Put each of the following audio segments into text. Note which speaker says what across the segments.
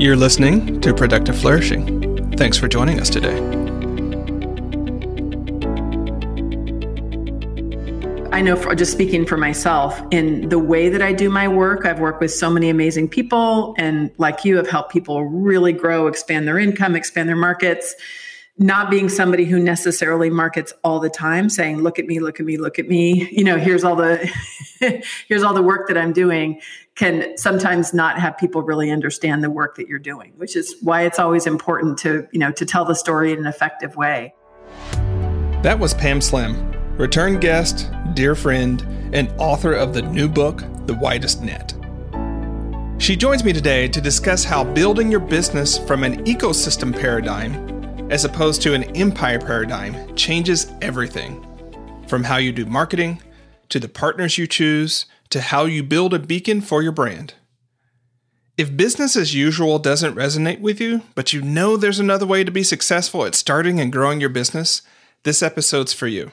Speaker 1: You're listening to Productive Flourishing. Thanks for joining us today.
Speaker 2: I know, for, just speaking for myself, in the way that I do my work, I've worked with so many amazing people, and like you, have helped people really grow, expand their income, expand their markets. Not being somebody who necessarily markets all the time, saying, "Look at me, look at me, look at me." You know, here's all the here's all the work that I'm doing can sometimes not have people really understand the work that you're doing, which is why it's always important to, you know, to tell the story in an effective way.
Speaker 1: That was Pam Slim, return guest, dear friend, and author of the new book, The Widest Net. She joins me today to discuss how building your business from an ecosystem paradigm as opposed to an empire paradigm changes everything from how you do marketing to the partners you choose to how you build a beacon for your brand. If business as usual doesn't resonate with you, but you know there's another way to be successful at starting and growing your business, this episode's for you.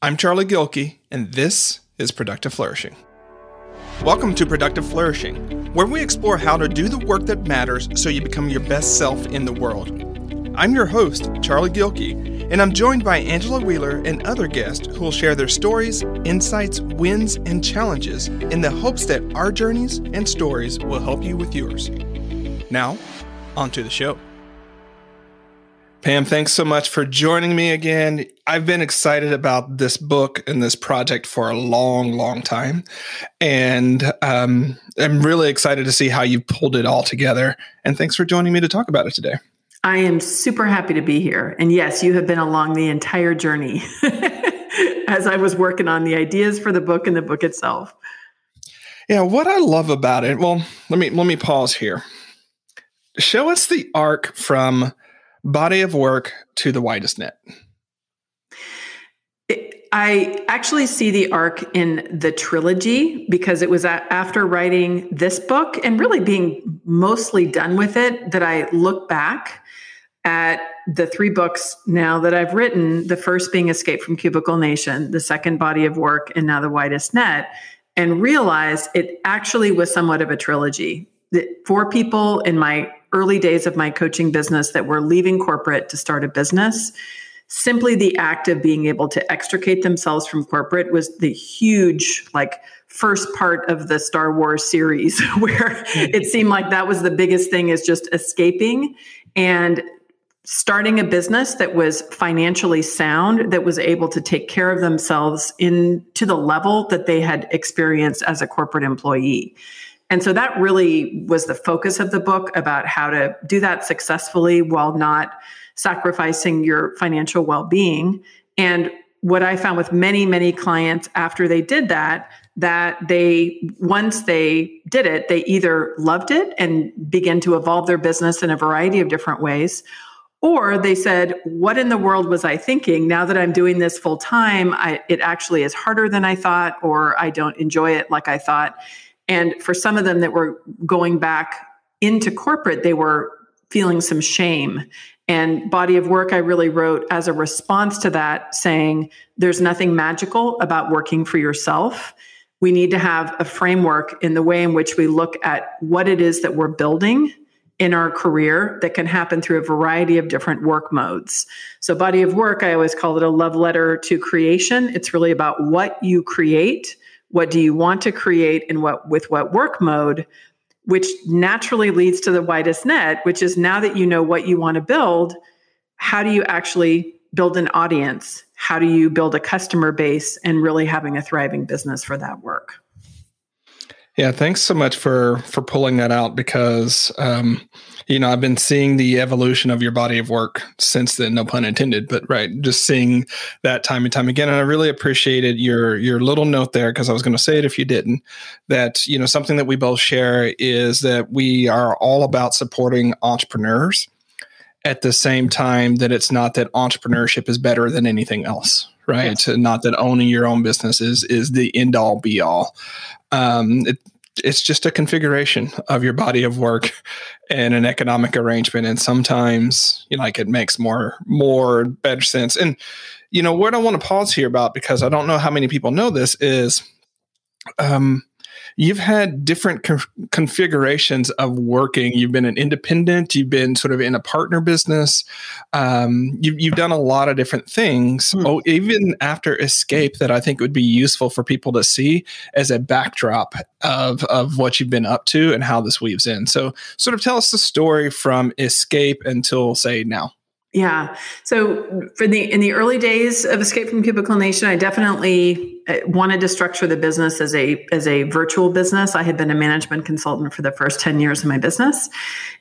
Speaker 1: I'm Charlie Gilkey, and this is Productive Flourishing. Welcome to Productive Flourishing, where we explore how to do the work that matters so you become your best self in the world. I'm your host, Charlie Gilkey, and I'm joined by Angela Wheeler and other guests who will share their stories, insights, wins, and challenges in the hopes that our journeys and stories will help you with yours. Now, on to the show. Pam, thanks so much for joining me again. I've been excited about this book and this project for a long, long time. And um, I'm really excited to see how you pulled it all together. And thanks for joining me to talk about it today.
Speaker 2: I am super happy to be here. And yes, you have been along the entire journey as I was working on the ideas for the book and the book itself.
Speaker 1: Yeah, what I love about it, well, let me let me pause here. Show us the arc from body of work to the widest net.
Speaker 2: I actually see the arc in the trilogy because it was after writing this book and really being mostly done with it that I look back at the three books now that I've written the first being Escape from Cubicle Nation, the second body of work, and now The Widest Net, and realize it actually was somewhat of a trilogy. That for people in my early days of my coaching business that were leaving corporate to start a business, simply the act of being able to extricate themselves from corporate was the huge like first part of the Star Wars series where mm-hmm. it seemed like that was the biggest thing is just escaping and starting a business that was financially sound that was able to take care of themselves in to the level that they had experienced as a corporate employee. And so that really was the focus of the book about how to do that successfully while not sacrificing your financial well being. And what I found with many, many clients after they did that, that they, once they did it, they either loved it and began to evolve their business in a variety of different ways, or they said, What in the world was I thinking? Now that I'm doing this full time, it actually is harder than I thought, or I don't enjoy it like I thought. And for some of them that were going back into corporate, they were feeling some shame and body of work I really wrote as a response to that, saying there's nothing magical about working for yourself. We need to have a framework in the way in which we look at what it is that we're building in our career that can happen through a variety of different work modes. So, body of work, I always call it a love letter to creation. It's really about what you create. What do you want to create and what with what work mode which naturally leads to the widest net, which is now that you know what you want to build, how do you actually build an audience? How do you build a customer base and really having a thriving business for that work?
Speaker 1: Yeah, thanks so much for for pulling that out because um, you know I've been seeing the evolution of your body of work since then, no pun intended, but right, just seeing that time and time again, and I really appreciated your your little note there because I was going to say it if you didn't. That you know something that we both share is that we are all about supporting entrepreneurs at the same time that it's not that entrepreneurship is better than anything else right? Yes. not that owning your own business is is the end all be all. Um, it, it's just a configuration of your body of work and an economic arrangement and sometimes you know like it makes more more better sense. And you know what i want to pause here about because i don't know how many people know this is um you've had different co- configurations of working. You've been an independent, you've been sort of in a partner business. Um, you've, you've done a lot of different things, hmm. oh, even after Escape, that I think would be useful for people to see as a backdrop of, of what you've been up to and how this weaves in. So, sort of tell us the story from Escape until, say, now.
Speaker 2: Yeah. So for the in the early days of Escape from Cubicle Nation, I definitely uh, wanted to structure the business as a as a virtual business. I had been a management consultant for the first 10 years of my business.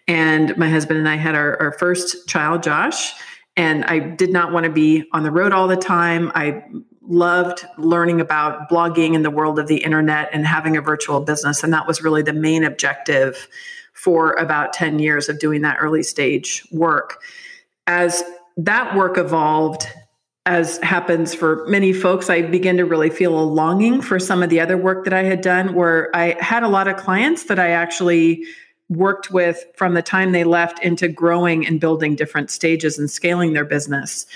Speaker 2: And my husband and I had our, our first child, Josh. And I did not want to be on the road all the time. I loved learning about blogging in the world of the internet and having a virtual business. And that was really the main objective for about 10 years of doing that early stage work as that work evolved, as happens for many folks, I began to really feel a longing for some of the other work that I had done, where I had a lot of clients that I actually worked with from the time they left into growing and building different stages and scaling their business.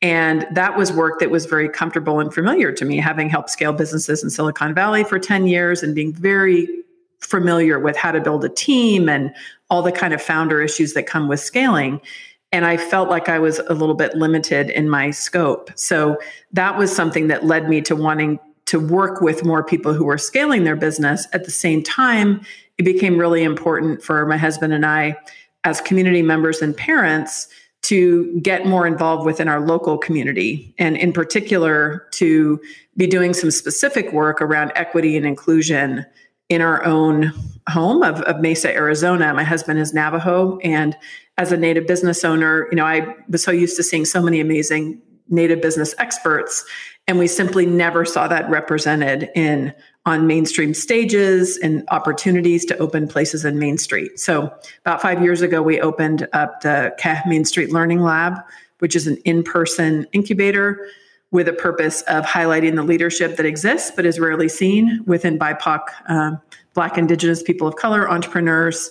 Speaker 2: And that was work that was very comfortable and familiar to me, having helped scale businesses in Silicon Valley for 10 years and being very familiar with how to build a team and all the kind of founder issues that come with scaling and I felt like I was a little bit limited in my scope. So that was something that led me to wanting to work with more people who were scaling their business. At the same time, it became really important for my husband and I, as community members and parents, to get more involved within our local community. And in particular, to be doing some specific work around equity and inclusion in our own home of, of Mesa, Arizona. My husband is Navajo, and as a native business owner, you know, I was so used to seeing so many amazing native business experts, and we simply never saw that represented in on mainstream stages and opportunities to open places in Main Street. So about five years ago, we opened up the K'é Main Street Learning Lab, which is an in-person incubator with a purpose of highlighting the leadership that exists but is rarely seen within BIPOC, uh, Black, Indigenous, people of color, entrepreneurs,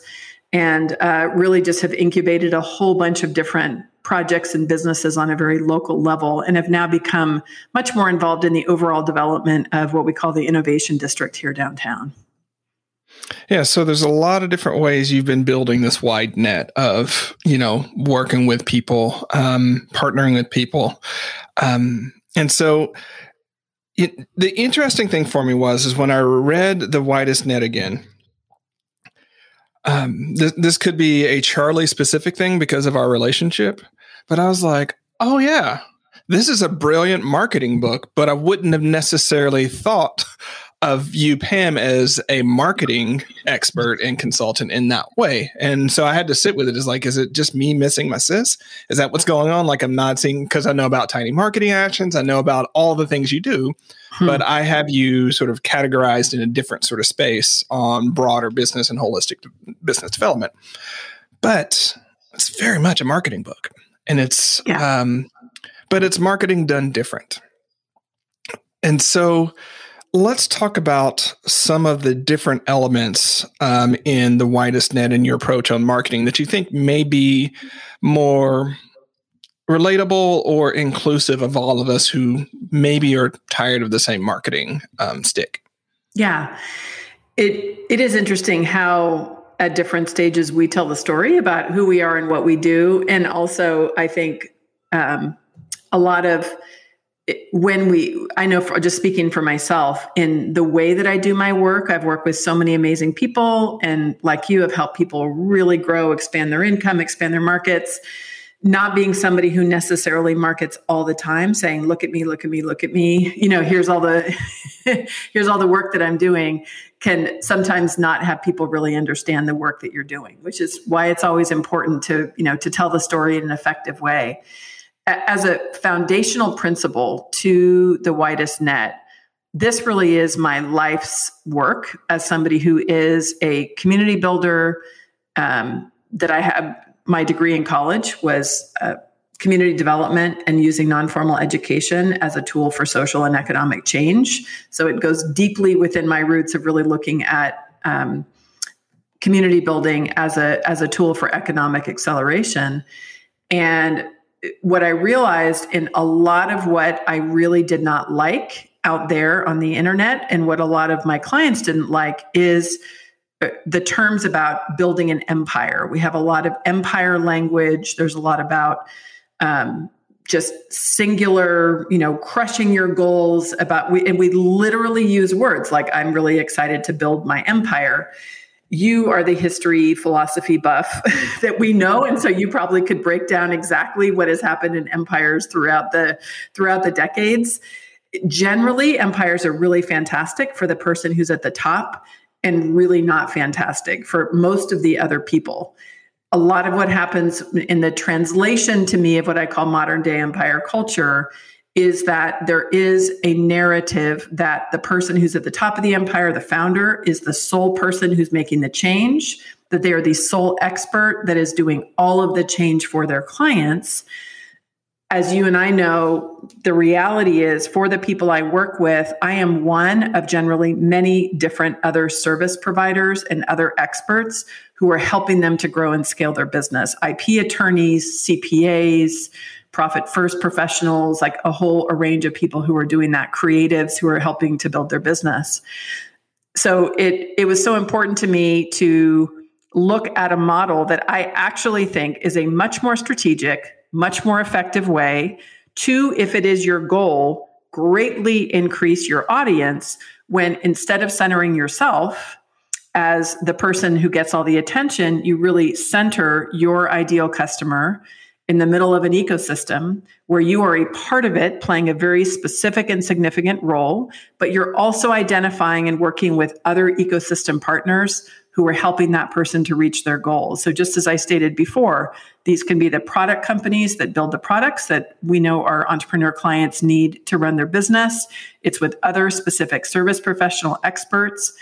Speaker 2: and uh, really just have incubated a whole bunch of different projects and businesses on a very local level and have now become much more involved in the overall development of what we call the innovation district here downtown.
Speaker 1: Yeah, so there's a lot of different ways you've been building this wide net of, you know, working with people, um, partnering with people. Um, and so it, the interesting thing for me was is when I read the widest net again. Um, th- this could be a Charlie specific thing because of our relationship, but I was like, oh yeah, this is a brilliant marketing book, but I wouldn't have necessarily thought of you, Pam, as a marketing expert and consultant in that way. And so I had to sit with it as like, is it just me missing my sis? Is that what's going on? Like I'm not seeing because I know about tiny marketing actions, I know about all the things you do, hmm. but I have you sort of categorized in a different sort of space on broader business and holistic business development. But it's very much a marketing book. And it's yeah. um, but it's marketing done different. And so Let's talk about some of the different elements um, in the widest net in your approach on marketing that you think may be more relatable or inclusive of all of us who maybe are tired of the same marketing um, stick.
Speaker 2: Yeah, it it is interesting how at different stages we tell the story about who we are and what we do, and also I think um, a lot of when we i know for just speaking for myself in the way that i do my work i've worked with so many amazing people and like you have helped people really grow expand their income expand their markets. Not being somebody who necessarily markets all the time saying look at me look at me look at me you know here's all the here's all the work that i'm doing can sometimes not have people really understand the work that you're doing which is why it's always important to you know to tell the story in an effective way as a foundational principle to the widest net, this really is my life's work as somebody who is a community builder. Um, that I have my degree in college was uh, community development and using non-formal education as a tool for social and economic change. So it goes deeply within my roots of really looking at um, community building as a as a tool for economic acceleration. And what I realized in a lot of what I really did not like out there on the internet and what a lot of my clients didn't like is uh, the terms about building an empire. We have a lot of empire language. There's a lot about um, just singular, you know, crushing your goals about we and we literally use words like I'm really excited to build my empire. You are the history philosophy buff that we know and so you probably could break down exactly what has happened in empires throughout the throughout the decades. Generally, empires are really fantastic for the person who's at the top and really not fantastic for most of the other people a lot of what happens in the translation to me of what I call modern day empire culture is that there is a narrative that the person who's at the top of the empire, the founder, is the sole person who's making the change, that they are the sole expert that is doing all of the change for their clients as you and I know, the reality is for the people I work with, I am one of generally many different other service providers and other experts who are helping them to grow and scale their business. IP attorneys, CPAs, profit first professionals, like a whole a range of people who are doing that, creatives who are helping to build their business. So it it was so important to me to look at a model that I actually think is a much more strategic much more effective way. to, if it is your goal, greatly increase your audience when instead of centering yourself as the person who gets all the attention, you really center your ideal customer in the middle of an ecosystem where you are a part of it, playing a very specific and significant role, but you're also identifying and working with other ecosystem partners who are helping that person to reach their goals. So, just as I stated before, these can be the product companies that build the products that we know our entrepreneur clients need to run their business. It's with other specific service professional experts,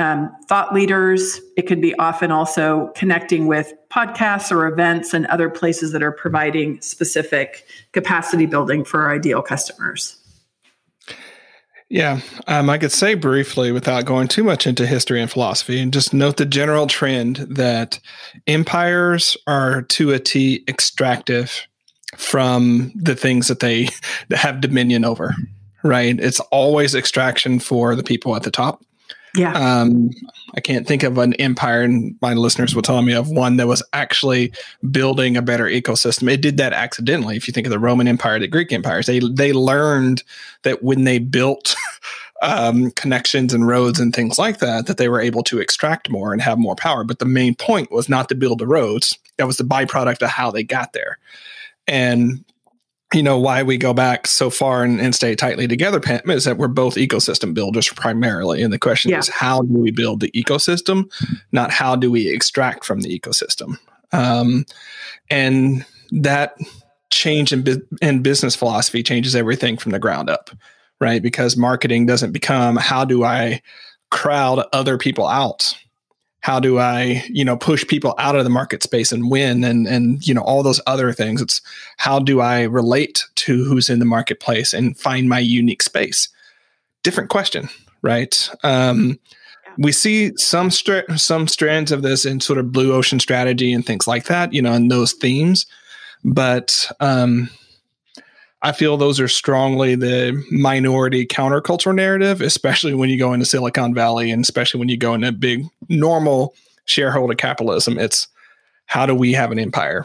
Speaker 2: um, thought leaders. It could be often also connecting with podcasts or events and other places that are providing specific capacity building for our ideal customers.
Speaker 1: Yeah, um, I could say briefly without going too much into history and philosophy, and just note the general trend that empires are to a T extractive from the things that they have dominion over, right? It's always extraction for the people at the top.
Speaker 2: Yeah.
Speaker 1: Um, I can't think of an empire, and my listeners will tell me of one that was actually building a better ecosystem. It did that accidentally. If you think of the Roman Empire, the Greek empires, they they learned that when they built um, connections and roads and things like that, that they were able to extract more and have more power. But the main point was not to build the roads; that was the byproduct of how they got there. And you know why we go back so far and, and stay tightly together Pam, is that we're both ecosystem builders primarily. And the question yeah. is how do we build the ecosystem not how do we extract from the ecosystem? Um, and that change in, bu- in business philosophy changes everything from the ground up right? Because marketing doesn't become how do i crowd other people out how do I, you know, push people out of the market space and win and and you know all those other things. It's how do I relate to who's in the marketplace and find my unique space. Different question, right? Um, we see some str- some strands of this in sort of blue ocean strategy and things like that, you know, and those themes. But um, I feel those are strongly the minority counterculture narrative, especially when you go into Silicon Valley and especially when you go into big normal shareholder capitalism. It's how do we have an empire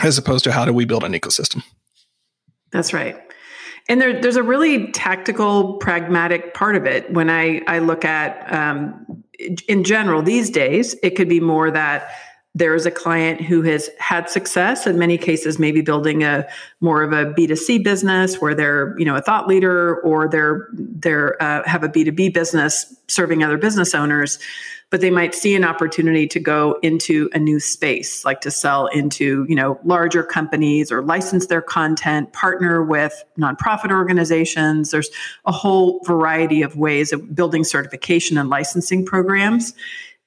Speaker 1: as opposed to how do we build an ecosystem?
Speaker 2: That's right. And there, there's a really tactical, pragmatic part of it. When I, I look at, um, in general, these days, it could be more that there is a client who has had success. In many cases maybe building a more of a b2c business where they're you know a thought leader or they're they're uh, have a b2b business serving other business owners but they might see an opportunity to go into a new space like to sell into you know larger companies or license their content partner with nonprofit organizations. There's a whole variety of ways of building certification and licensing programs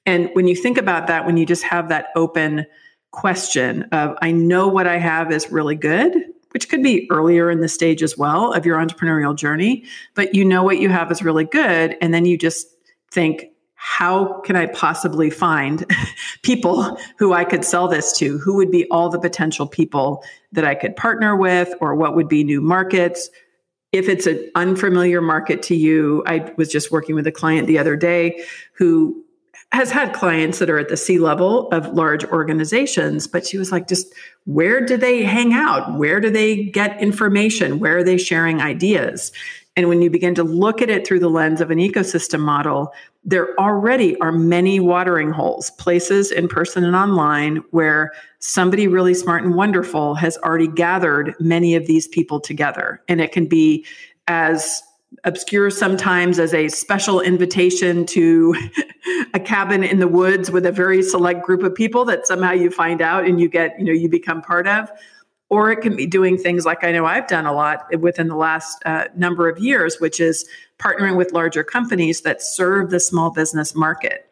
Speaker 2: and when you think about that, when you just have that open question of, I know what I have is really good, which could be earlier in the stage as well of your entrepreneurial journey, but you know what you have is really good. And then you just think, how can I possibly find people who I could sell this to? Who would be all the potential people that I could partner with, or what would be new markets? if it's an unfamiliar market to you, I was just working with a client the other day who has had clients that are at the C level of large organizations, but she was like, just where do they hang out? Where do they get information? Where are they sharing ideas? And when you begin to look at it through the lens of an ecosystem model, there already are many watering holes, places in person and online where somebody really smart and wonderful has already gathered many of these people together. And it can be as obscure sometimes as a special invitation to a cabin in the woods with a very select group of people that somehow you find out and you get, you know, you become part of. Or it can be doing things like I know I've done a lot within the last uh, number of years, which is partnering with larger companies that serve the small business market.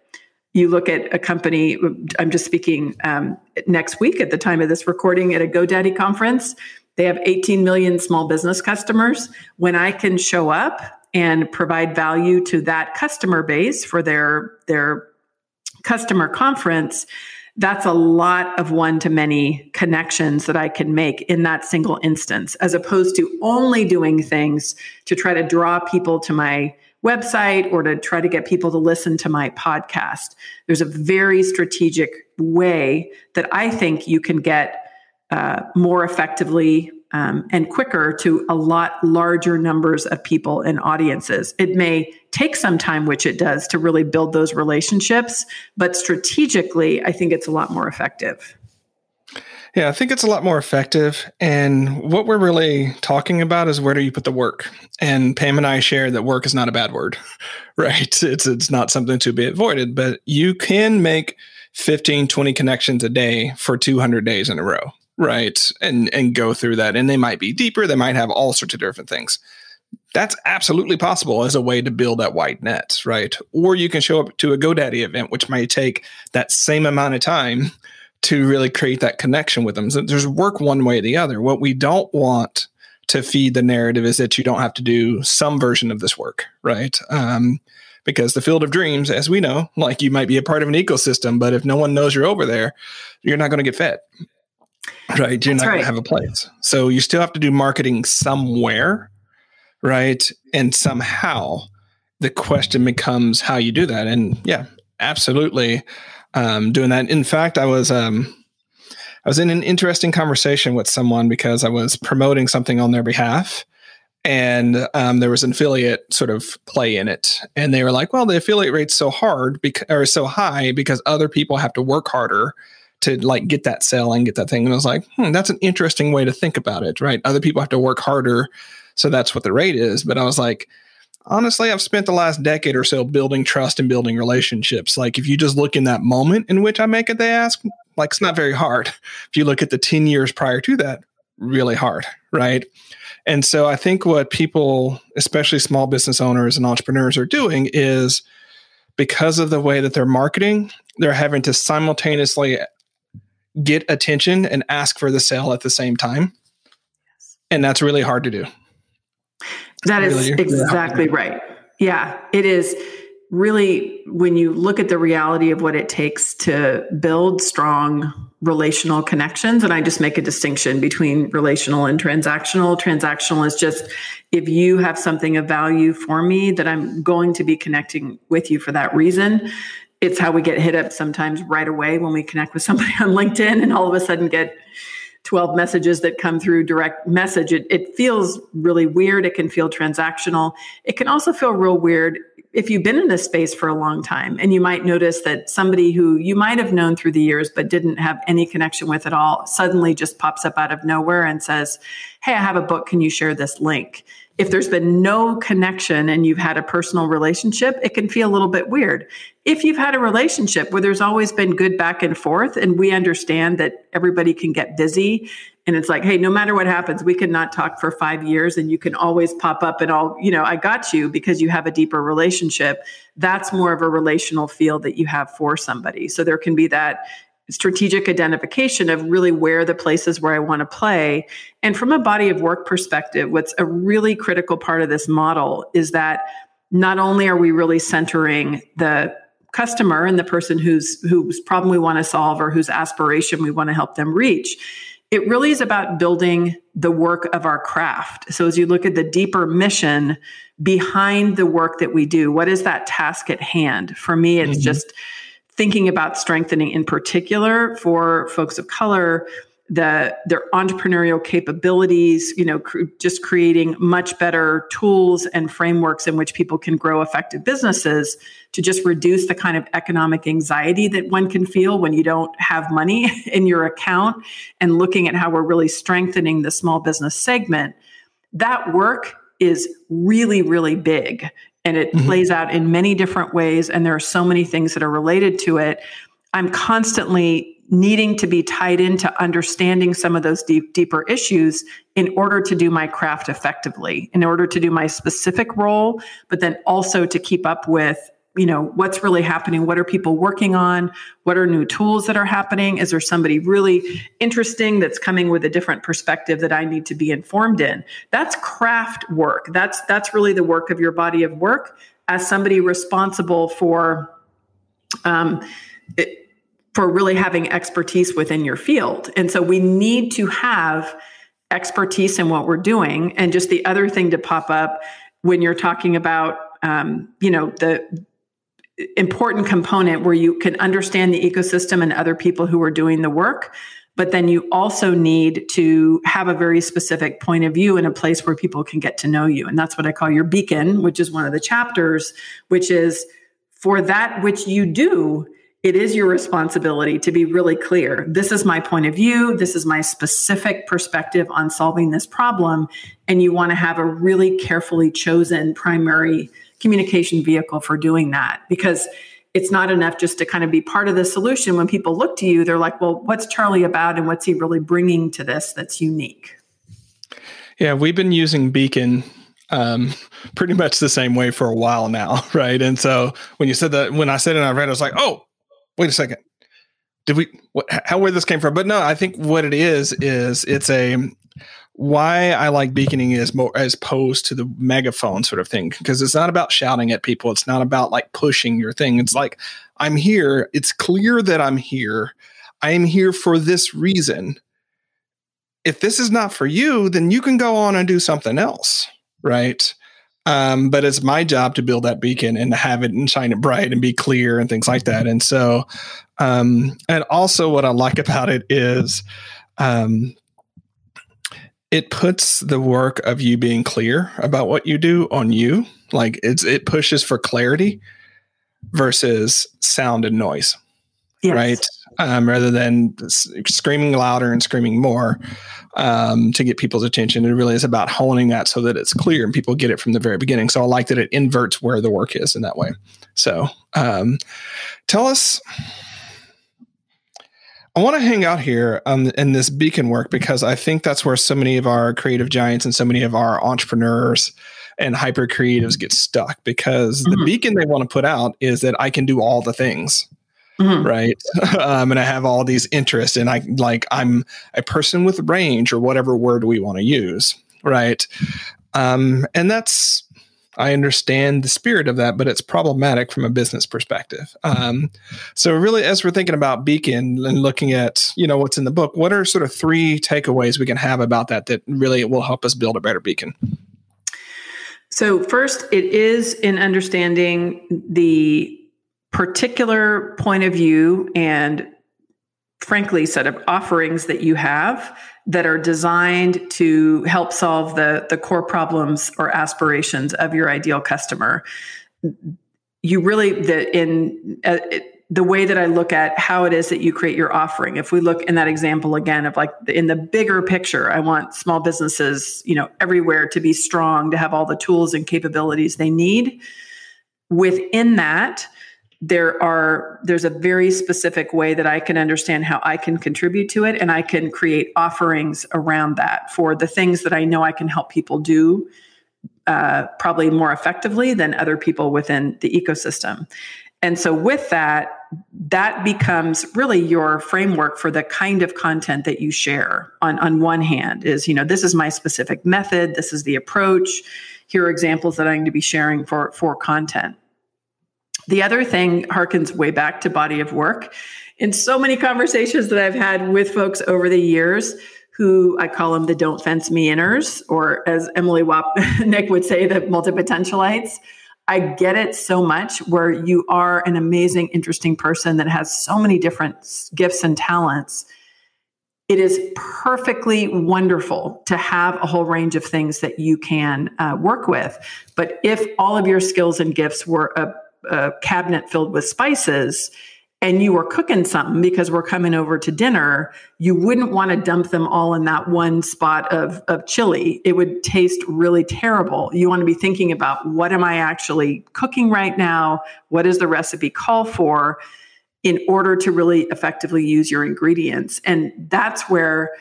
Speaker 2: You look at a company, I'm just speaking um, next week at the time of this recording at a GoDaddy conference they have 18 million small business customers. When I can show up and provide value to that customer base for their their customer conference, that's a lot of one to many connections that I can make in that single instance, as opposed to only doing things to try to draw people to my website or to try to get people to listen to my podcast. There's a very strategic way that I think you can get uh, more effectively um, and quicker to a lot larger numbers of people and audiences. It may take some time, which it does, to really build those relationships, but strategically, I think it's a lot more effective.
Speaker 1: Yeah, I think it's a lot more effective. And what we're really talking about is where do you put the work? And Pam and I share that work is not a bad word, right? It's it's not something to be avoided, but you can make 15, 20 connections a day for 200 days in a row right. And and go through that. And they might be deeper. They might have all sorts of different things. That's absolutely possible as a way to build that wide net right? Or you can show up to a GoDaddy event which might take that same amount of time to really create that connection with them. So there's work one way or the other. What we don't want to feed the narrative is that you don't have to do some version of this work right? Um, because the field of dreams as we know like you might be a part of an ecosystem but if no one knows you're over there you're not going to get fed right? You're That's not right. going to have a place. So you still have to do marketing somewhere, right? And somehow the question becomes how you do that. And yeah, absolutely um, doing that. In fact, I was um, I was in an interesting conversation with someone because I was promoting something on their behalf. And um, there was an affiliate sort of play in it, and they were like, "Well, the affiliate rate's so hard because or so high because other people have to work harder to like get that sale and get that thing. And I was like, hmm, that's an interesting way to think about it, right? Other people have to work harder. So that's what the rate is. But I was like, honestly, I've spent the last decade or so building trust and building relationships. Like if you just look in that moment in which I make it, they ask, like it's not very hard. If you look at the 10 years prior to that, really hard, right? And so I think what people, especially small business owners and entrepreneurs, are doing is because of the way that they're marketing, they're having to simultaneously get attention and ask for the sale at the same time. And that's really hard to do.
Speaker 2: That is really, exactly really right. Yeah, it is really when you look at the reality of what it takes to build strong relational connections and i just make a distinction between relational and transactional transactional is just if you have something of value for me that i'm going to be connecting with you for that reason it's how we get hit up sometimes right away when we connect with somebody on LinkedIn and all of a sudden get 12 messages that come through direct message. It, it feels really weird. It can feel transactional. It can also feel real weird if you've been in this space for a long time and you might notice that somebody who you might have known through the years but didn't have any connection with at all suddenly just pops up out of nowhere and says, Hey, I have a book. Can you share this link? If there's been no connection and you've had a personal relationship, it can feel a little bit weird. If you've had a relationship where there's always been good back and forth, and we understand that everybody can get busy, and it's like, hey, no matter what happens, we can not talk for five years, and you can always pop up and all, you know, I got you because you have a deeper relationship. That's more of a relational feel that you have for somebody. So there can be that strategic identification of really where the places where I want to play. And from a body of work perspective, what's a really critical part of this model is that not only are we really centering the customer and the person whose whose problem we want to solve or whose aspiration we want to help them reach, it really is about building the work of our craft. So as you look at the deeper mission behind the work that we do, what is that task at hand? For me, it's mm-hmm. just thinking about strengthening in particular for folks of color the their entrepreneurial capabilities you know cr- just creating much better tools and frameworks in which people can grow effective businesses to just reduce the kind of economic anxiety that one can feel when you don't have money in your account and looking at how we're really strengthening the small business segment. That work is really really big and it mm-hmm. plays out in many different ways and there are so many things that are related to it i'm constantly needing to be tied into understanding some of those deep, deeper issues in order to do my craft effectively, in order to do my specific role, but then also to keep up with you know what's really happening what are people working on what are new tools that are happening is there somebody really interesting that's coming with a different perspective that i need to be informed in that's craft work that's that's really the work of your body of work as somebody responsible for um, it, for really having expertise within your field. And so we need to have expertise in what we're doing. And just the other thing to pop up when you're talking about, um, you know, the important component where you can understand the ecosystem and other people who are doing the work. But then you also need to have a very specific point of view in a place where people can get to know you. And that's what I call your beacon, which is one of the chapters, which is for that which you do, it is your responsibility to be really clear. This is my point of view. This is my specific perspective on solving this problem. And you want to have a really carefully chosen primary communication vehicle for doing that because it's not enough just to kind of be part of the solution. When people look to you, they're like, well, what's Charlie about and what's he really bringing to this that's unique?
Speaker 1: Yeah, we've been using Beacon um, pretty much the same way for a while now, right? And so when you said that, when I said it, I read, I was like, oh, wait a second. Did we, what, how, where this came from? But no, I think what it is, is it's a, why I like beaconing is more as opposed to the megaphone sort of thing because it's not about shouting at people. It's not about like pushing your thing. It's like I'm here. It's clear that I'm here. I am here for this reason. If this is not for you, then you can go on and do something else, right? Um, but it's my job to build that beacon and to have it and shine it bright and be clear and things like that. And so, um, and also what I like about it is, um, it puts the work of you being clear about what you do on you. Like it's it pushes for clarity versus sound and noise, yes. right? Um, rather than screaming louder and screaming more um, to get people's attention. It really is about honing that so that it's clear and people get it from the very beginning. So I like that it inverts where the work is in that way. So um, tell us. I want to hang out here um, in this beacon work because I think that's where so many of our creative giants and so many of our entrepreneurs and hyper creatives get stuck because mm-hmm. the beacon they want to put out is that I can do all the things mm-hmm. right? um, and I have all these interests, and I like I'm a person with range or whatever word we want to use, right? Um, and that's I understand the spirit of that, but it's problematic from a business perspective. Um, so, really, as we're thinking about Beacon and looking at you know what's in the book, what are sort of three takeaways we can have about that that really will help us build a better Beacon?
Speaker 2: So, first, it is in understanding the particular point of view and frankly set of offerings that you have that are designed to help solve the the core problems or aspirations of your ideal customer you really the in uh, it, the way that I look at how it is that you create your offering. If we look in that example again of like in the bigger picture, I want small businesses, you know, everywhere to be strong, to have all the tools and capabilities they need. Within that, there are there's a very specific way that I can understand how I can contribute to it and I can create offerings around that for the things that I know I can help people do uh, probably more effectively than other people within the ecosystem. And so with that, that becomes really your framework for the kind of content that you share on, on one hand is, you know, this is my specific method, this is the approach. Here are examples that I'm going to be sharing for, for content. The other thing harkens way back to body of work. In so many conversations that I've had with folks over the years, who I call them the don't fence me inners, or as Emily Wapnick would say, the multipotentialites. I get it so much where you are an amazing, interesting person that has so many different gifts and talents. It is perfectly wonderful to have a whole range of things that you can uh, work with. But if all of your skills and gifts were a, a cabinet filled with spices, and you were cooking something because we're coming over to dinner, you wouldn't want to dump them all in that one spot of, of chili. It would taste really terrible. You want to be thinking about what am I actually cooking right now? What does the recipe call for in order to really effectively use your ingredients? And that's where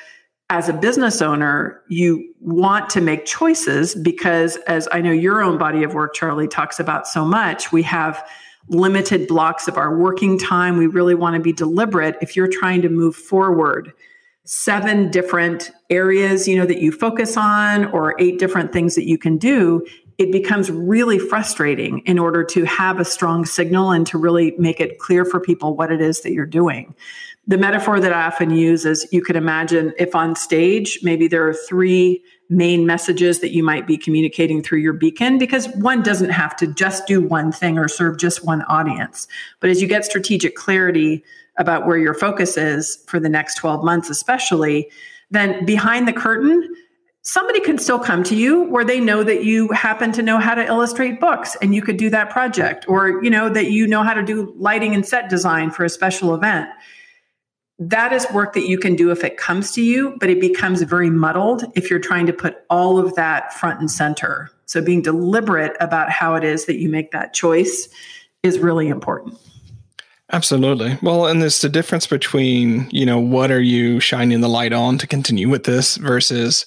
Speaker 2: as a business owner, you want to make choices because, as I know your own body of work, Charlie, talks about so much, we have limited blocks of our working time. We really want to be deliberate if you're trying to move forward seven different areas, you know, that you focus on or eight different things that you can do, it becomes really frustrating in order to have a strong signal and to really make it clear for people what it is that you're doing. The metaphor that I often use is you could imagine if on stage, maybe there are three main messages that you might be communicating through your beacon because one doesn't have to just do one thing or serve just one audience. But as you get strategic clarity about where your focus is for the next 12 months, especially, then behind the curtain, somebody can still come to you where they know that you happen to know how to illustrate books and you could do that project or you know that you know how to do lighting and set design for a special event that is work that you can do if it comes to you, but it becomes very muddled if you're trying to put all of that front and center. So being deliberate about how it is that you make that choice is really important.
Speaker 1: Absolutely. Well, and there's the difference between, you know, what are you shining the light on to continue with this versus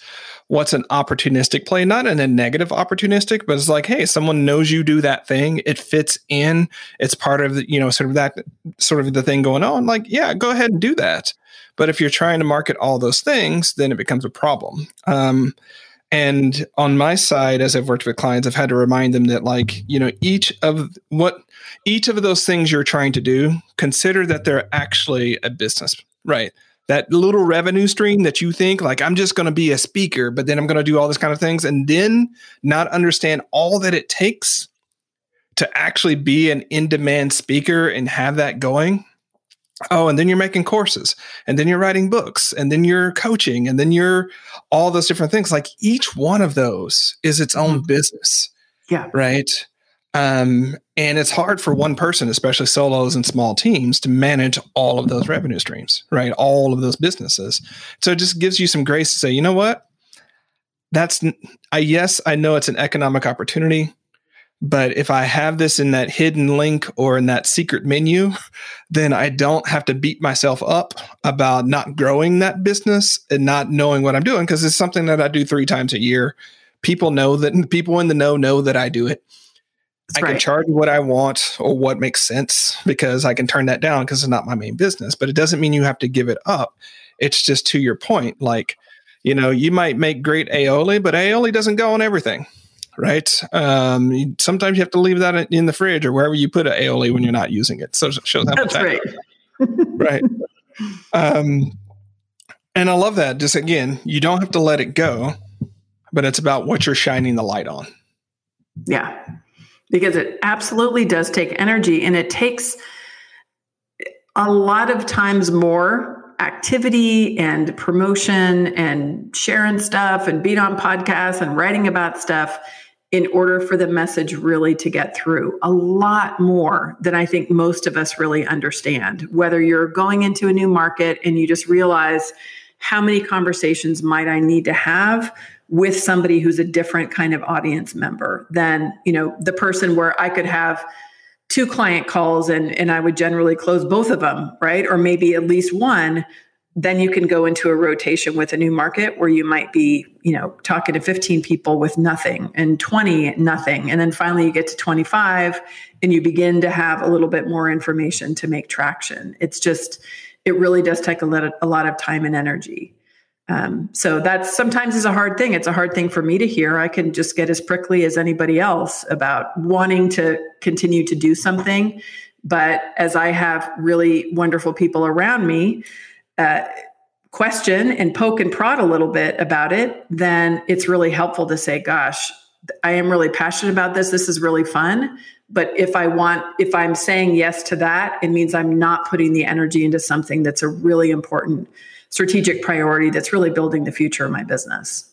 Speaker 1: what's an opportunistic play, not in a negative opportunistic, but it's like, hey, someone knows you do that thing. It fits in. It's part of the, you know, sort of that sort of the thing going on. Like, yeah, go ahead and do that. But if you're trying to market all those things, then it becomes a problem. Um, and on my side, as I've worked with clients, I've had to remind them that, like, you know, each of what each of those things you're trying to do, consider that they're actually a business, right? That little revenue stream that you think like I'm just going to be a speaker, but then I'm going to do all this kind of things and then not understand all that it takes to actually be an in-demand speaker and have that going. Oh, and then you're making courses, and then you're writing books, and then you're coaching, and then you're all those different things. Like each one of those is its own mm-hmm. business.
Speaker 2: Yeah.
Speaker 1: Right. Um, and it's hard for one person, especially solos and small teams, to manage all of those revenue streams, right? All of those businesses. So it just gives you some grace to say, you know what? That's, I, yes, I know it's an economic opportunity, but if I have this in that hidden link or in that secret menu, then I don't have to beat myself up about not growing that business and not knowing what I'm doing because it's something that I do three times a year. People know that people in the know know that I do it I right. can charge what I want or what makes sense because I can turn that down because it's not my main business. But it doesn't mean you have to give it up. It's just to your point, like, you know, you might make great aioli, but aioli doesn't go on everything, right? Um, sometimes you have to leave that in the fridge or wherever you put an aioli when you're not using it. So it shows how
Speaker 2: That's right.
Speaker 1: right. Um, and I love that. Just again, you don't have to let it go, but it's about what you're shining the light on.
Speaker 2: Yeah because it absolutely does take energy and it takes a lot of times more activity and promotion and sharing stuff and being on podcasts and writing about stuff in order for the message really to get through a lot more than I think most of us really understand. Whether you're going into a new market and you just realize how many conversations might I need to have with somebody who's a different kind of audience member than you know the person where i could have two client calls and and i would generally close both of them right? Or maybe at least one. Then you can go into a rotation with a new market where you might be you know talking to 15 people with nothing and 20 nothing. And then finally you get to 25 and you begin to have a little bit more information to make traction. It's just it really does take a lot of, a lot of time and energy um, so that's sometimes is a hard thing. It's a hard thing for me to hear. I can just get as prickly as anybody else about wanting to continue to do something. But as I have really wonderful people around me, uh, question and poke and prod a little bit about it, then it's really helpful to say, gosh, I am really passionate about this. This is really fun. But if I want, if I'm saying yes to that, it means I'm not putting the energy into something that's a really important strategic priority that's really building the future of my business.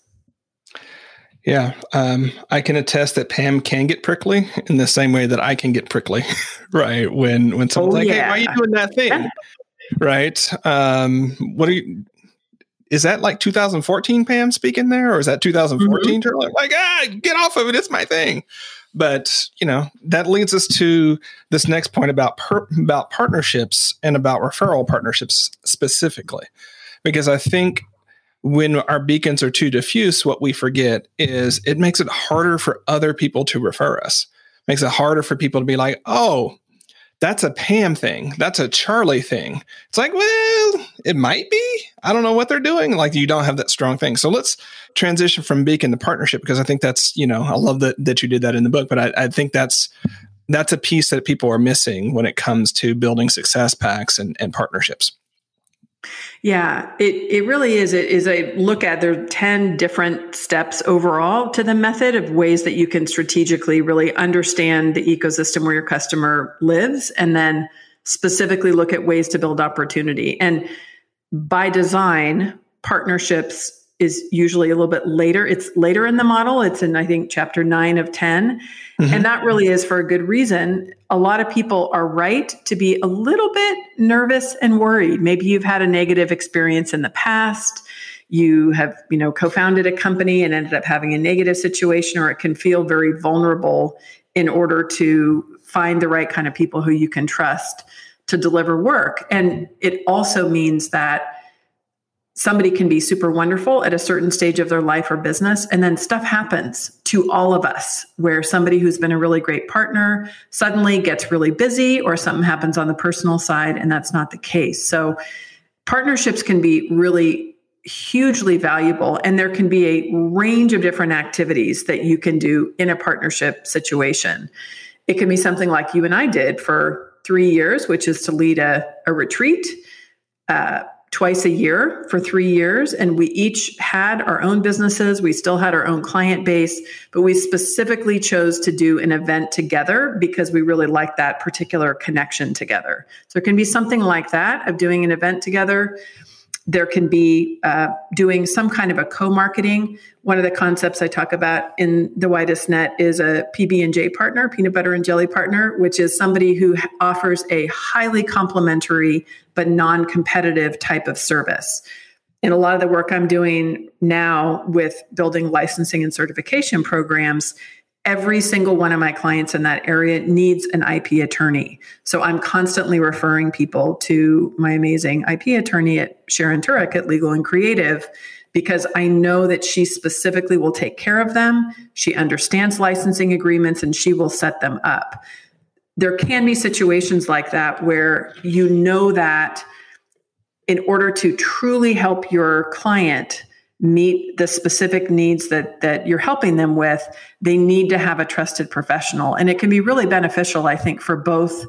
Speaker 1: Yeah, um, I can attest that Pam can get prickly in the same way that I can get prickly, right? When when someone's oh, like, yeah. "Hey, why are you doing that thing?" right? Um, what are you? Is that like 2014 Pam speaking there, or is that 2014? Mm-hmm. Like, ah, get off of it! It's my thing. But you know that leads us to this next point about per- about partnerships and about referral partnerships specifically, because I think when our beacons are too diffuse, what we forget is it makes it harder for other people to refer us. It makes it harder for people to be like, oh, that's a Pam thing. That's a Charlie thing. It's like, well, it might be. I don't know what they're doing. Like you don't have that strong thing. So let's transition from beacon to partnership because I think that's, you know, I love that that you did that in the book, but I, I think that's that's a piece that people are missing when it comes to building success packs and, and partnerships.
Speaker 2: Yeah, it, it really is. It is a look at there are 10 different steps overall to the method of ways that you can strategically really understand the ecosystem where your customer lives and then specifically look at ways to build opportunity. And by design, partnerships is usually a little bit later. It's later in the model. It's in, I think, chapter nine of 10. Mm-hmm. And that really is for a good reason. A lot of people are right to be a little bit nervous and worried. Maybe you've had a negative experience in the past. You have, you know, co-founded a company and ended up having a negative situation, or it can feel very vulnerable in order to find the right kind of people who you can trust to deliver work. And it also means that somebody can be super wonderful at a certain stage of their life or business and then stuff happens to all of us where somebody who's been a really great partner suddenly gets really busy or something happens on the personal side and that's not the case. So partnerships can be really hugely valuable and there can be a range of different activities that you can do in a partnership situation. It can be something like you and i did for three years which is to lead a, a retreat uh, twice a year for three years. And we each had our own businesses. We still had our own client base, but we specifically chose to do an event together because we really liked that particular connection together. So it can be something like that of doing an event together. There can be uh, doing some kind of a co-marketing. One of the concepts I talk about in the widest net is a PB and J partner, peanut butter and jelly partner, which is somebody who offers a highly complementary but non-competitive type of service. In a lot of the work I'm doing now with building licensing and certification programs, every single one of my clients in that area needs an IP attorney. So I'm constantly referring people to my amazing IP attorney at Sharon Toerek at Legal and Creative because I know that she specifically will take care of them. She understands licensing agreements and she will set them up. There can be situations like that where you know that in order to truly help your client, meet the specific needs that that you're helping them with they need to have a trusted professional. And it can be really beneficial i think for both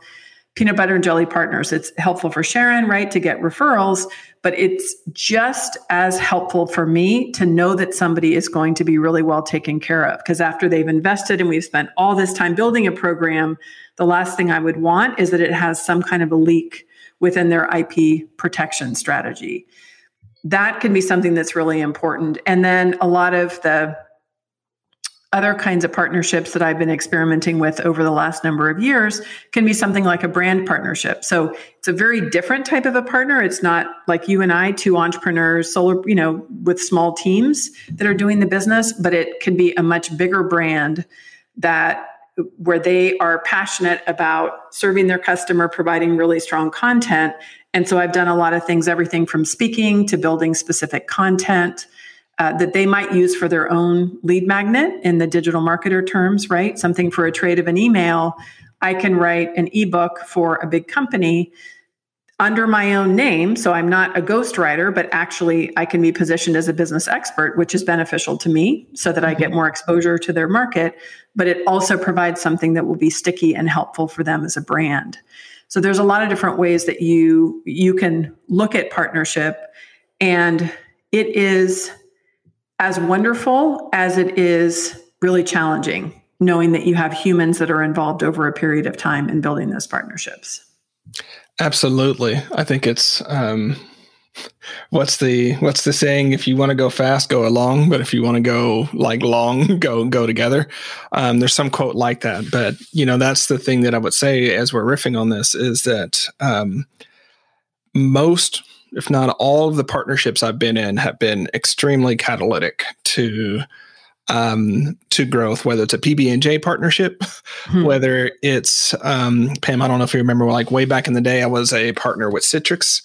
Speaker 2: peanut butter and jelly partners. It's helpful for sharon right to get referrals but it's just as helpful for me to know that somebody is going to be really well taken care of. Because after they've invested and we've spent all this time building a program the last thing i would want is that it has some kind of a leak within their ip protection strategy that can be something that's really important. And then a lot of the other kinds of partnerships that I've been experimenting with over the last number of years can be something like a brand partnership. So it's a very different type of a partner. It's not like you and I, two entrepreneurs, solar, you know, with small teams that are doing the business, but it can be a much bigger brand that where they are passionate about serving their customer, providing really strong content, and so I've done a lot of things, everything from speaking to building specific content uh, that they might use for their own lead magnet in the digital marketer terms, right? Something for a trade of an email. I can write an ebook for a big company under my own name. So I'm not a ghostwriter, but actually I can be positioned as a business expert, which is beneficial to me so that I get mm-hmm. more exposure to their market. But it also provides something that will be sticky and helpful for them as a brand. So there's a lot of different ways that you you can look at partnership And it is as wonderful as it is really challenging, knowing that you have humans that are involved over a period of time in building those partnerships.
Speaker 1: Absolutely. I think it's um, what's the what's the saying if you want to go fast go along but if you want to go like long go go together um, there's some quote like that but you know that's the thing that i would say as we're riffing on this is that um, most if not all of the partnerships i've been in have been extremely catalytic to um, to growth, whether it's a PB and J partnership, hmm. whether it's um, Pam. I don't know if you remember, like way back in the day, I was a partner with Citrix,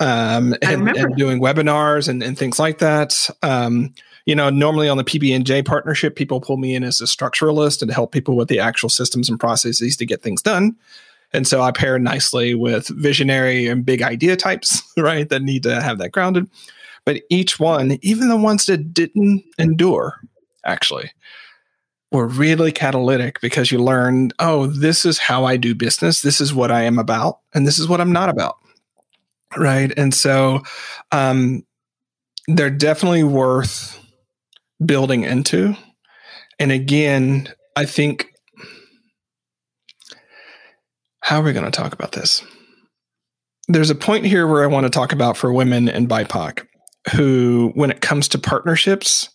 Speaker 1: um, and, and, doing webinars and, and things like that. Um, you know, normally on the PB and J partnership, people pull me in as a structuralist and help people with the actual systems and processes to get things done. And so I pair nicely with visionary and big idea types, right, that need to have that grounded. But each one, even the ones that didn't endure, actually, were really catalytic because you learned, oh, this is how I do business. This is what I am about, and this is what I'm not about. Right? And so um they're definitely worth building into. And again i think how are we going to talk about this? There's a point here where i want to talk about for women and bipoc who when it comes to partnerships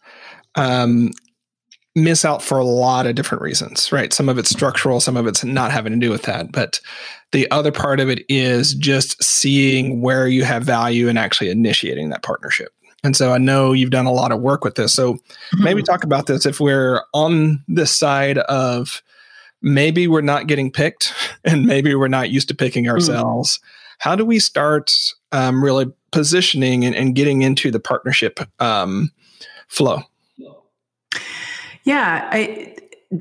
Speaker 1: um, miss out for a lot of different reasons, right? Some of it's structural, some of it's not having to do with that. But the other part of it is just seeing where you have value and actually initiating that partnership. And so I know you've done a lot of work with this. So mm-hmm. maybe talk about this if we're on this side of maybe we're not getting picked and maybe we're not used to picking mm-hmm. ourselves. Mm-hmm. How do we start um, really positioning and, and, getting into the partnership um, flow?
Speaker 2: Yeah, I,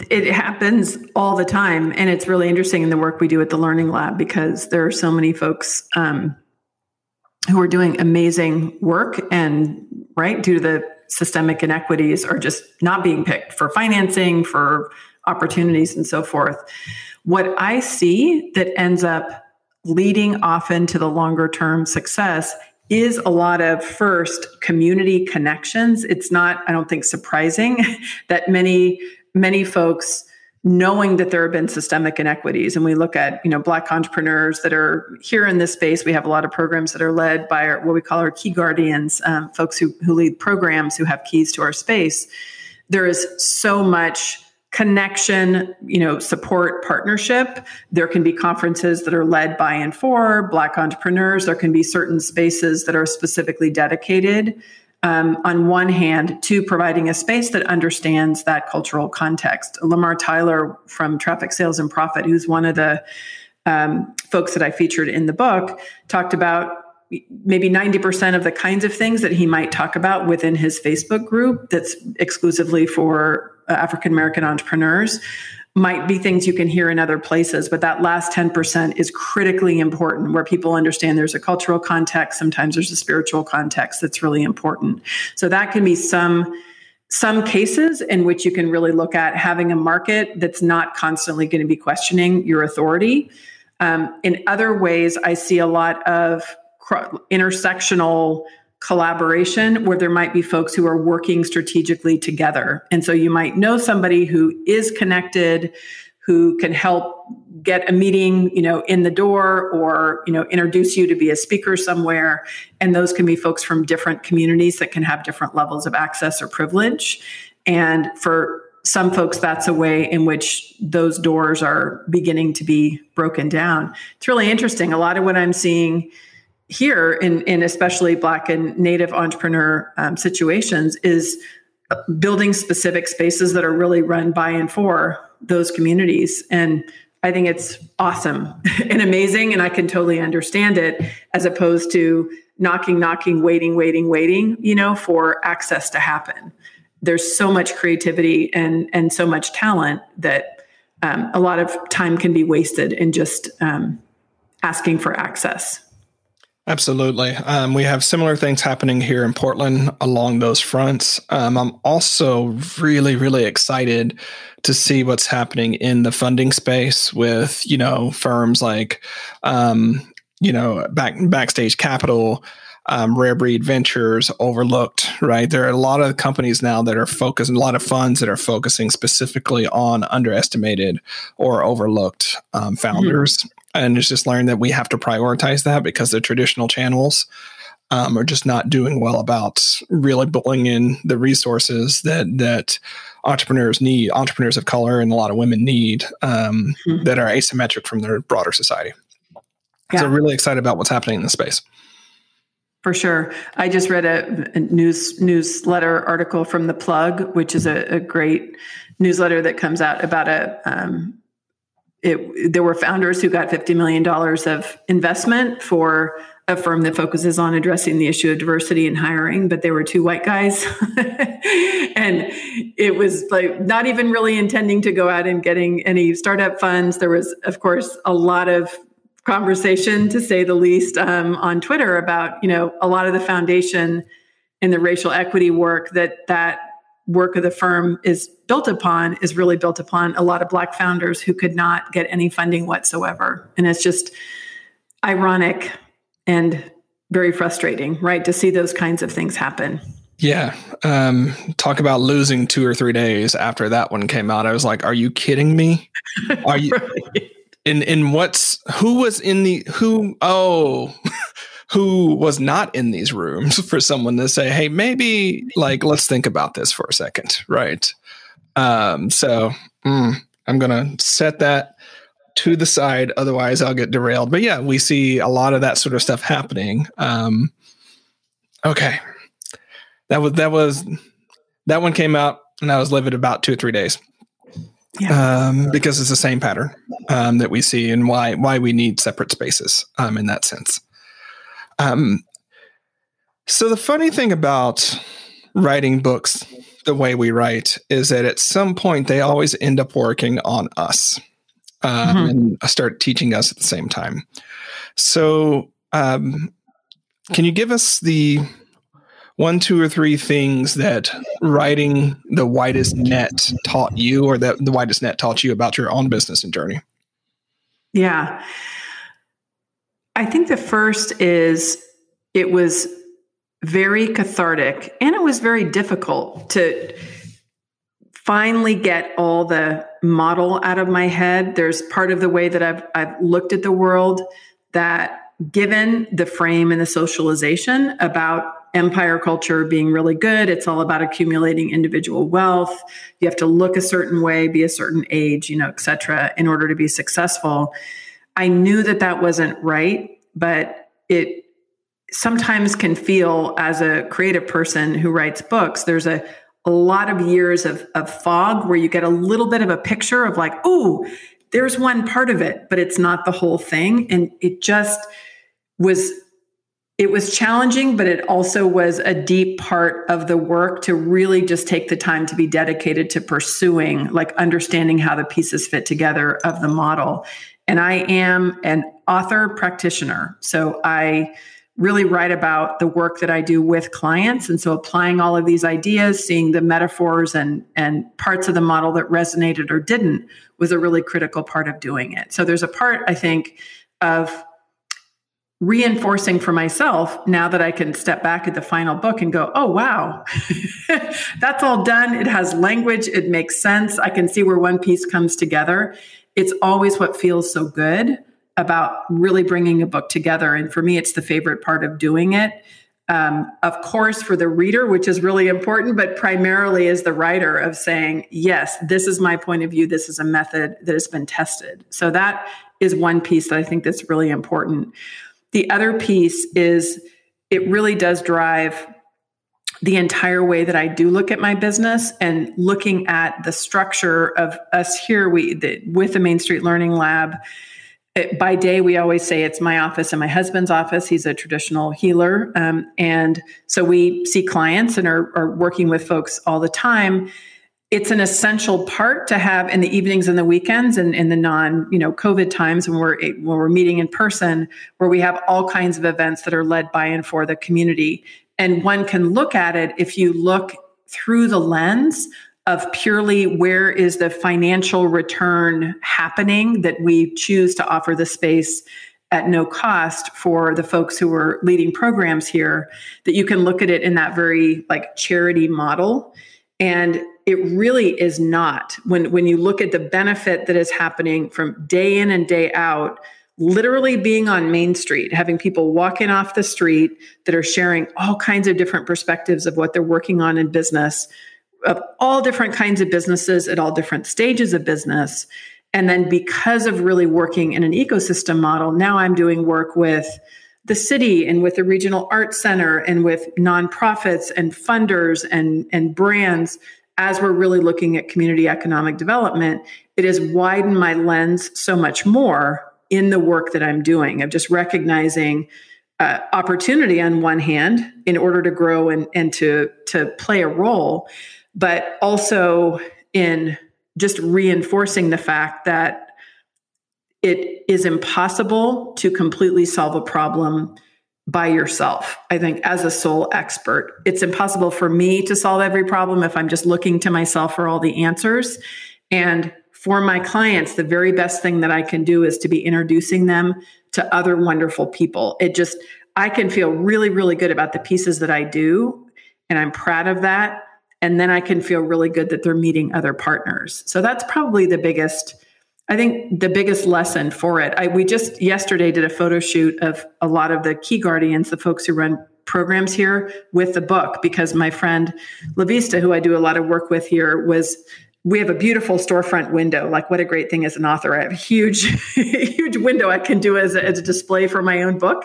Speaker 2: it happens all the time, and it's really interesting in the work we do at the Learning Lab because there are so many folks um, who are doing amazing work, and right due to the systemic inequities, are just not being picked for financing, for opportunities, and so forth. What I see that ends up leading often to the longer term success is a lot of first community connections. It's not, I don't think, surprising that many, many folks knowing that there have been systemic inequities and we look at you know black entrepreneurs that are here in this space we have a lot of programs that are led by our, what we call our key guardians um, folks who, who lead programs who have keys to our space there is so much connection, you know, support partnership. There can be conferences that are led by and for Black entrepreneurs. There can be certain spaces that are specifically dedicated, um, on one hand, to providing a space that understands that cultural context. Lamar Tyler from Traffic Sales and Profit, who's one of the um, folks that I featured in the book, talked about maybe 90% of the kinds of things that he might talk about within his Facebook group that's exclusively for African American entrepreneurs might be things you can hear in other places, but that last 10% is critically important where people understand there's a cultural context, sometimes there's a spiritual context that's really important. So that can be some some cases in which you can really look at having a market that's not constantly going to be questioning your authority. Um, in other ways, I see a lot of intersectional collaboration where there might be folks who are working strategically together. And so you might know somebody who is connected, who can help get a meeting, you know, in the door or, you know, introduce you to be a speaker somewhere. And those can be folks from different communities that can have different levels of access or privilege. And for some folks, that's a way in which those doors are beginning to be broken down. It's really interesting. A lot of what I'm seeing here in, in especially black and native entrepreneur um, situations is building specific spaces that are really run by and for those communities. And i think it's awesome and amazing and i can totally understand it as opposed to knocking knocking waiting waiting waiting you know for access to happen. There's so much creativity and and so much talent that um, a lot of time can be wasted in just um, asking for access
Speaker 1: Absolutely. Um, we have similar things happening here in Portland along those fronts. Um, I'm also really, really excited to see what's happening in the funding space with, you know, firms like, um, you know, back, Backstage Capital, um, Rare Breed Ventures, Overlooked, right? There are a lot of companies now that are focused, a lot of funds that are focusing specifically on underestimated or overlooked um, founders. Mm-hmm. And it's just learned that we have to prioritize that because the traditional channels um, are just not doing well about really pulling in the resources that that entrepreneurs need, entrepreneurs of color, and a lot of women need um, mm-hmm. that are asymmetric from their broader society. Yeah. So, really excited about what's happening in the space.
Speaker 2: For sure. I just read a, a, news newsletter article from the Plug, which is a, a great newsletter that comes out about a. Um, it, there were founders who got $50 million of investment for a firm that focuses on addressing the issue of diversity in hiring, but there were two white guys. and it was like not even really intending to go out and getting any startup funds. There was, of course, a lot of conversation to say the least um, on twitter about you know a lot of the foundation in the racial equity work that that work of the firm is built upon is really built upon a lot of black founders who could not get any funding whatsoever and it's just ironic and very frustrating right to see those kinds of things happen
Speaker 1: yeah. Um, talk about losing two or three days after that one came out. I was like, are you kidding me? Are you? right in in what's who was in the who oh who was not in these rooms for someone to say hey maybe like let's think about this for a second. Right. Um so mm, i'm gonna set that to the side otherwise i'll get derailed. But yeah we see a lot of that sort of stuff happening. Um okay. That was that was that one came out and i was livid about two or three days. Yeah. um, because it's the same pattern um, that we see and why why we need separate spaces um, in that sense. Um, so the funny thing about writing books the way we write is that at some point they always end up working on us um, mm-hmm. and start teaching us at the same time. So um, can you give us the one, two, or three things that writing the widest net taught you, or that the widest net taught you about your own business and journey?
Speaker 2: Yeah. I think the first is it was very cathartic and it was very difficult to finally get all the model out of my head. There's part of the way that I've, I've looked at the world that given the frame and the socialization about empire culture being really good. It's all about accumulating individual wealth. You have to look a certain way, be a certain age, you know, et cetera, in order to be successful. I knew that that wasn't right, but it sometimes can feel as a creative person who writes books, there's a, a lot of years of, of fog where you get a little bit of a picture of like, oh, there's one part of it, but it's not the whole thing. And it just was it was challenging, but it also was a deep part of the work to really just take the time to be dedicated to pursuing, like understanding how the pieces fit together of the model. And I am an author practitioner. So I really write about the work that I do with clients. And so applying all of these ideas, seeing the metaphors and, and parts of the model that resonated or didn't was a really critical part of doing it. So there's a part, I think, of reinforcing for myself now that I can step back at the final book and go, oh, wow, that's all done. It has language, it makes sense. I can see where one piece comes together. It's always what feels so good about really bringing a book together. And for me, it's the favorite part of doing it. Um, of course, for the reader, which is really important, but primarily as the writer of saying, yes, this is my point of view. This is a method that has been tested. So that is one piece that I think that's really important. The other piece is it really does drive the entire way that I do look at my business and looking at the structure of us here we the, with the Main Street Learning Lab. It, by day, we always say it's my office and my husband's office. He's a traditional healer. Um, and so we see clients and are, are working with folks all the time it's an essential part to have in the evenings and the weekends and in the non you know covid times when we're when we're meeting in person where we have all kinds of events that are led by and for the community and one can look at it if you look through the lens of purely where is the financial return happening that we choose to offer the space at no cost for the folks who are leading programs here that you can look at it in that very like charity model. And it really is not when when you look at the benefit that is happening from day in and day out literally being on main street having people walking off the street that are sharing all kinds of different perspectives of what they're working on in business of all different kinds of businesses at all different stages of business. And then because of really working in an ecosystem model now i'm doing work with the city and with the regional art center and with nonprofits and funders and, and brands as we're really looking at community economic development, it has widened my lens so much more in the work that I'm doing of just recognizing uh, opportunity on one hand in order to grow and, and to, to play a role, but also in just reinforcing the fact that it is impossible to completely solve a problem by yourself. I think as a sole expert, it's impossible for me to solve every problem if I'm just looking to myself for all the answers. And for my clients, the very best thing that I can do is to be introducing them to other wonderful people. It just, I can feel really, really good about the pieces that I do. And I'm proud of that. And then I can feel really good that they're meeting other partners. So that's probably the biggest I think the biggest lesson for it, I, we just yesterday did a photo shoot of a lot of the key guardians, the folks who run programs here with the book, because my friend Lavista, who I do a lot of work with here, was we have a beautiful storefront window. Like, what a great thing as an author. I have a huge, huge window I can do as a, as a display for my own book.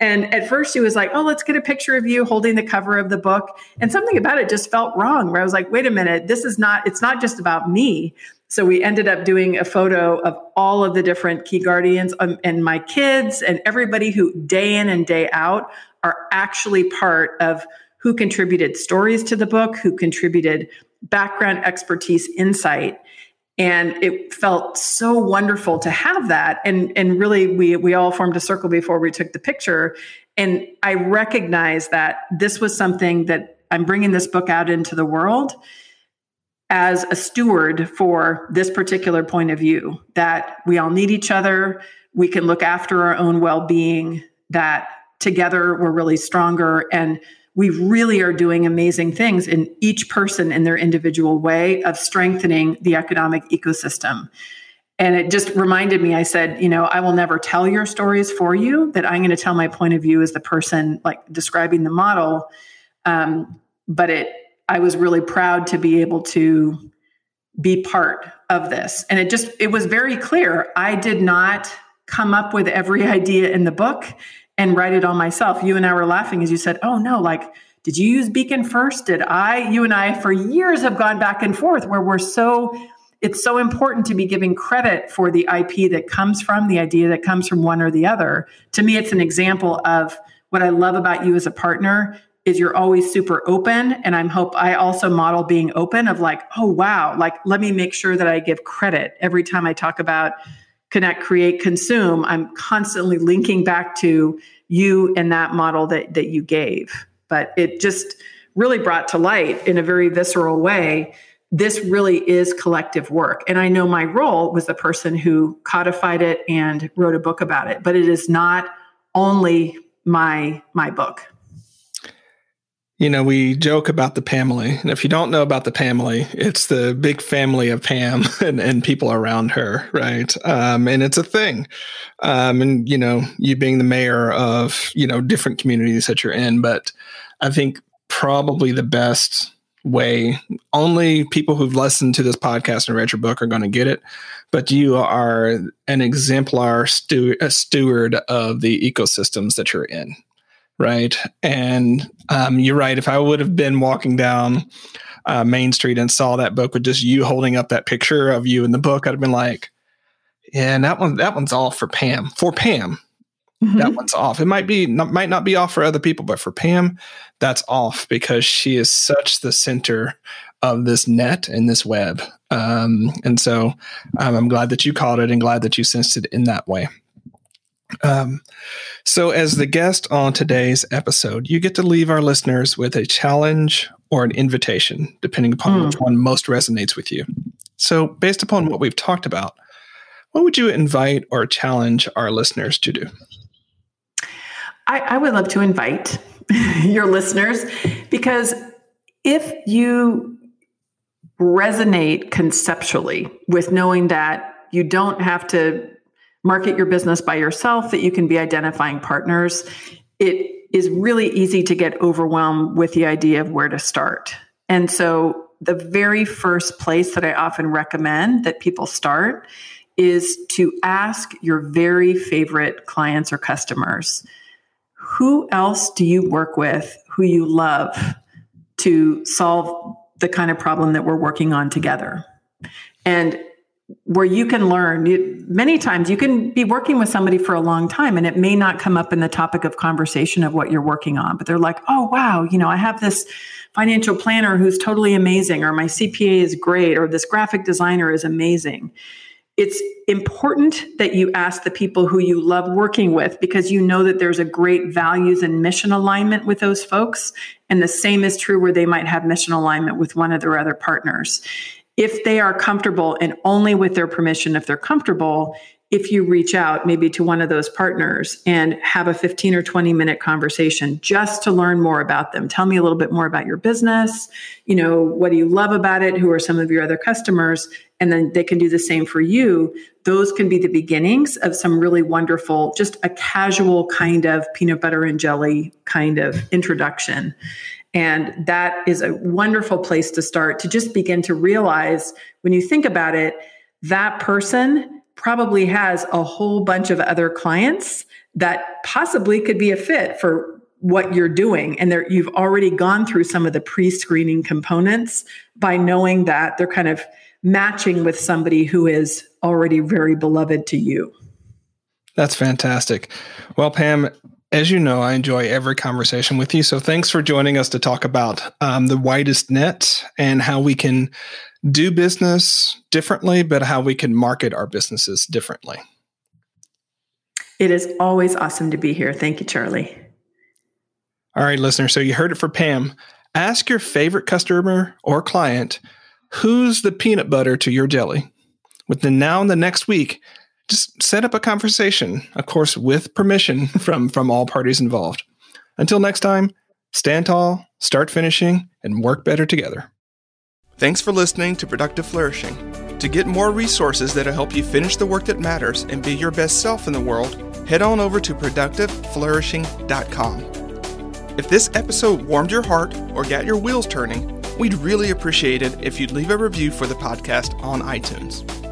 Speaker 2: And at first, she was like, Oh, let's get a picture of you holding the cover of the book. And something about it just felt wrong, where I was like, Wait a minute, this is not, it's not just about me. So we ended up doing a photo of all of the different key guardians um, and my kids and everybody who day in and day out are actually part of who contributed stories to the book, who contributed background expertise, insight. And it felt so wonderful to have that. And, and really, we, we all formed a circle before we took the picture. And I recognized that this was something that I'm bringing this book out into the world as a steward for this particular point of view that we all need each other. We can look after our own well being, that together we're really stronger. And we really are doing amazing things in each person in their individual way of strengthening the economic ecosystem. And it just reminded me, I said, you know, I will never tell your stories for you, that I'm going to tell my point of view as the person like describing the model. Um, but it I was really proud to be able to be part of this. And it just, it was very clear. I did not come up with every idea in the book and write it all myself. You and I were laughing as you said, oh no, like, did you use Beacon first? Did I? You and I, for years, have gone back and forth where we're so, it's so important to be giving credit for the IP that comes from the idea that comes from one or the other. To me, it's an example of what I love about you as a partner is you're always super open and i'm hope i also model being open of like oh wow like let me make sure that i give credit every time i talk about connect create consume i'm constantly linking back to you and that model that that you gave. But it just really brought to light in a very visceral way this really is collective work. And i know my role was the person who codified it and wrote a book about it but it is not only my my book
Speaker 1: you know, we joke about the family. And if you don't know about the family, it's the big family of Pam and, and people around her, right? Um, and it's a thing. Um, and, you know, you being the mayor of, you know, different communities that you're in. But I think probably the best way, only people who've listened to this podcast and read your book are going to get it. But you are an exemplar steward of the ecosystems that you're in right? And um, you're right. If I would have been walking down uh, Main Street and saw that book with just you holding up that picture of you in the book, I'd have been like, "Yeah, and that one, that one's off for Pam. For Pam, mm-hmm. that one's off. It might be, not, might not be off for other people, but for Pam, that's off because she is such the center of this net and this web. Um, and so um, I'm glad that you caught it and glad that you sensed it in that way. Um, so, as the guest on today's episode, you get to leave our listeners with a challenge or an invitation, depending upon mm. which one most resonates with you. So, based upon what we've talked about, what would you invite or challenge our listeners to do?
Speaker 2: I, I would love to invite your listeners because if you resonate conceptually with knowing that you don't have to market your business by yourself, that you can be identifying partners, it is really easy to get overwhelmed with the idea of where to start. And so, the very first place that I often recommend that people start is to ask your very favorite clients or customers who else do you work with who you love to solve the kind of problem that we're working on together? And where you can learn you, many times you can be working with somebody for a long time and it may not come up in the topic of conversation of what you're working on but they're like oh wow you know i have this financial planner who's totally amazing or my cpa is great or this graphic designer is amazing it's important that you ask the people who you love working with because you know that there's a great values and mission alignment with those folks. And the same is true where they might have mission alignment with one of their other partners. If they are comfortable and only with their permission, if they're comfortable, if you reach out maybe to one of those partners and have a 15 or 20 minute conversation just to learn more about them. Tell me a little bit more about your business you know what do you love about it? Who are some of your other customers? And then they can do the same for you. Those can be the beginnings of some really wonderful just a casual kind of peanut butter and jelly kind of introduction and that is a wonderful place to start to just begin to realize when you think about it that person probably has a whole bunch of other clients that possibly could be a fit for what you're doing and you've already gone through some of the pre-screening components by knowing that they're kind of matching with somebody who is already very beloved to you.
Speaker 1: That's fantastic. Well, Pam, as you know, I enjoy every conversation with you. So thanks for joining us to talk about um, the widest net and how we can do business differently, but how we can market our businesses differently.
Speaker 2: It is always awesome to be here. Thank you, Charlie.
Speaker 1: All right, listener. So you heard it for Pam. Ask your favorite customer or client who's the peanut butter to your jelly. Within now and the next week, just set up a conversation, of course, with permission from, from all parties involved. Until next time, stand tall, start finishing, and work better together. Thanks for listening to Productive Flourishing. To get more resources that'll help you finish the work that matters and be your best self in the world, head on over to productiveflourishing.com. If this episode warmed your heart or got your wheels turning, we'd really appreciate it if you'd leave a review for the podcast on iTunes.